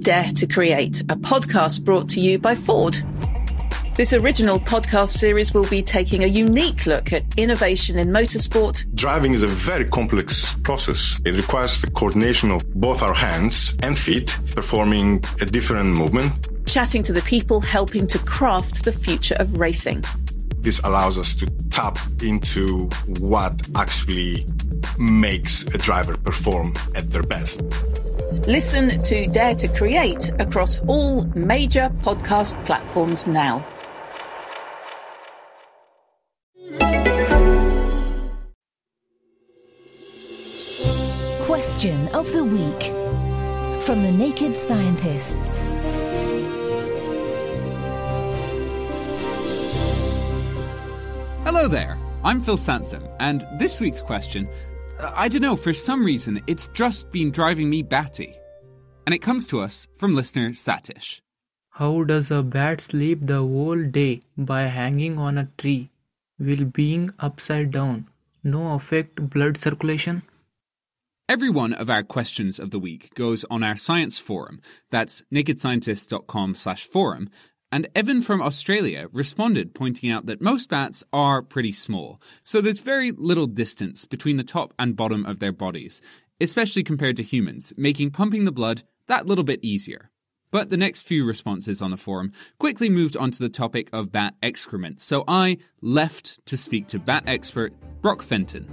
Dare to Create, a podcast brought to you by Ford. This original podcast series will be taking a unique look at innovation in motorsport. Driving is a very complex process. It requires the coordination of both our hands and feet, performing a different movement. Chatting to the people helping to craft the future of racing. This allows us to tap into what actually makes a driver perform at their best. Listen to Dare to Create across all major podcast platforms now. Question of the Week from the Naked Scientists. Hello there, I'm Phil Sansom, and this week's question uh, I don't know, for some reason, it's just been driving me batty. And it comes to us from listener Satish. How does a bat sleep the whole day by hanging on a tree while being upside down? No affect blood circulation? Every one of our questions of the week goes on our science forum. That's nakedscientists.com slash forum. And Evan from Australia responded, pointing out that most bats are pretty small, so there's very little distance between the top and bottom of their bodies, especially compared to humans, making pumping the blood that little bit easier. But the next few responses on the forum quickly moved on to the topic of bat excrement, so I left to speak to bat expert Brock Fenton.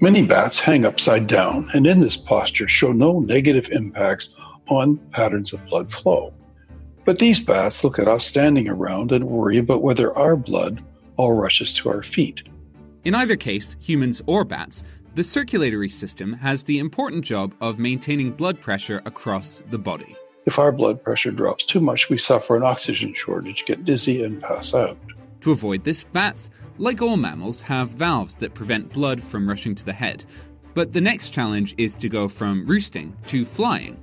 Many bats hang upside down and in this posture show no negative impacts on patterns of blood flow. But these bats look at us standing around and worry about whether our blood all rushes to our feet. In either case, humans or bats, the circulatory system has the important job of maintaining blood pressure across the body. If our blood pressure drops too much, we suffer an oxygen shortage, get dizzy, and pass out. To avoid this, bats, like all mammals, have valves that prevent blood from rushing to the head. But the next challenge is to go from roosting to flying.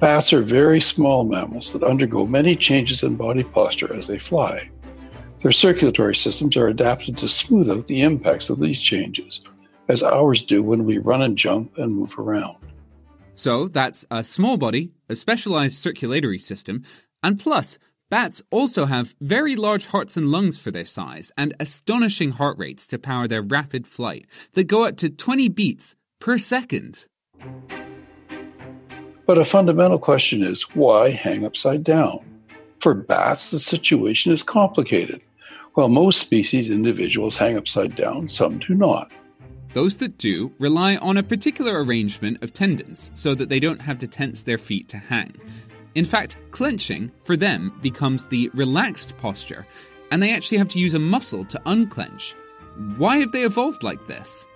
Bats are very small mammals that undergo many changes in body posture as they fly. Their circulatory systems are adapted to smooth out the impacts of these changes, as ours do when we run and jump and move around. So that's a small body, a specialized circulatory system, and plus, bats also have very large hearts and lungs for their size and astonishing heart rates to power their rapid flight that go up to 20 beats per second. But a fundamental question is why hang upside down? For bats, the situation is complicated. While most species individuals hang upside down, some do not. Those that do rely on a particular arrangement of tendons so that they don't have to tense their feet to hang. In fact, clenching, for them, becomes the relaxed posture, and they actually have to use a muscle to unclench. Why have they evolved like this?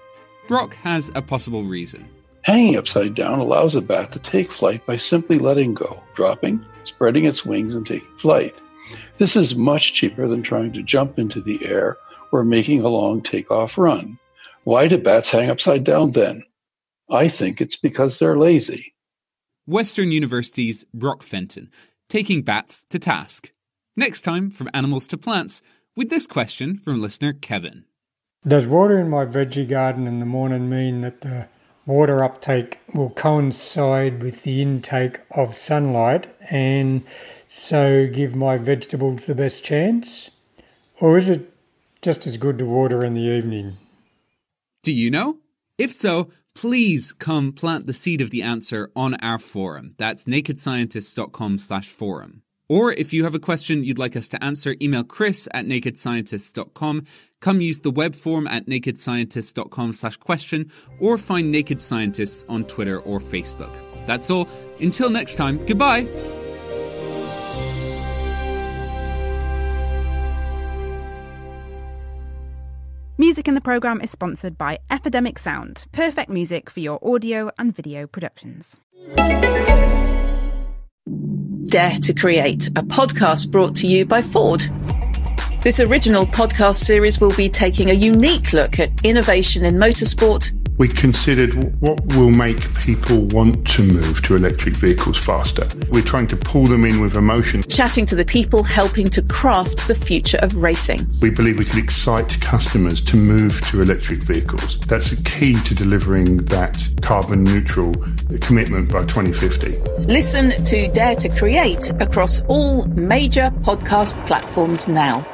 Brock has a possible reason. Hanging upside down allows a bat to take flight by simply letting go, dropping, spreading its wings, and taking flight. This is much cheaper than trying to jump into the air or making a long takeoff run. Why do bats hang upside down then? I think it's because they're lazy. Western University's Brock Fenton, taking bats to task. Next time, from animals to plants, with this question from listener Kevin. Does water in my veggie garden in the morning mean that the water uptake will coincide with the intake of sunlight and so give my vegetables the best chance? Or is it just as good to water in the evening? Do you know? If so, please come plant the seed of the answer on our forum. That's nakedscientists.com slash forum. Or if you have a question you'd like us to answer, email chris at nakedscientists.com. Come use the web form at nakedscientists.com slash question or find Naked Scientists on Twitter or Facebook. That's all. Until next time, goodbye. Music in the programme is sponsored by Epidemic Sound, perfect music for your audio and video productions. Dare to Create, a podcast brought to you by Ford. This original podcast series will be taking a unique look at innovation in motorsport we considered what will make people want to move to electric vehicles faster. We're trying to pull them in with emotion. Chatting to the people helping to craft the future of racing. We believe we can excite customers to move to electric vehicles. That's the key to delivering that carbon neutral commitment by 2050. Listen to Dare to Create across all major podcast platforms now.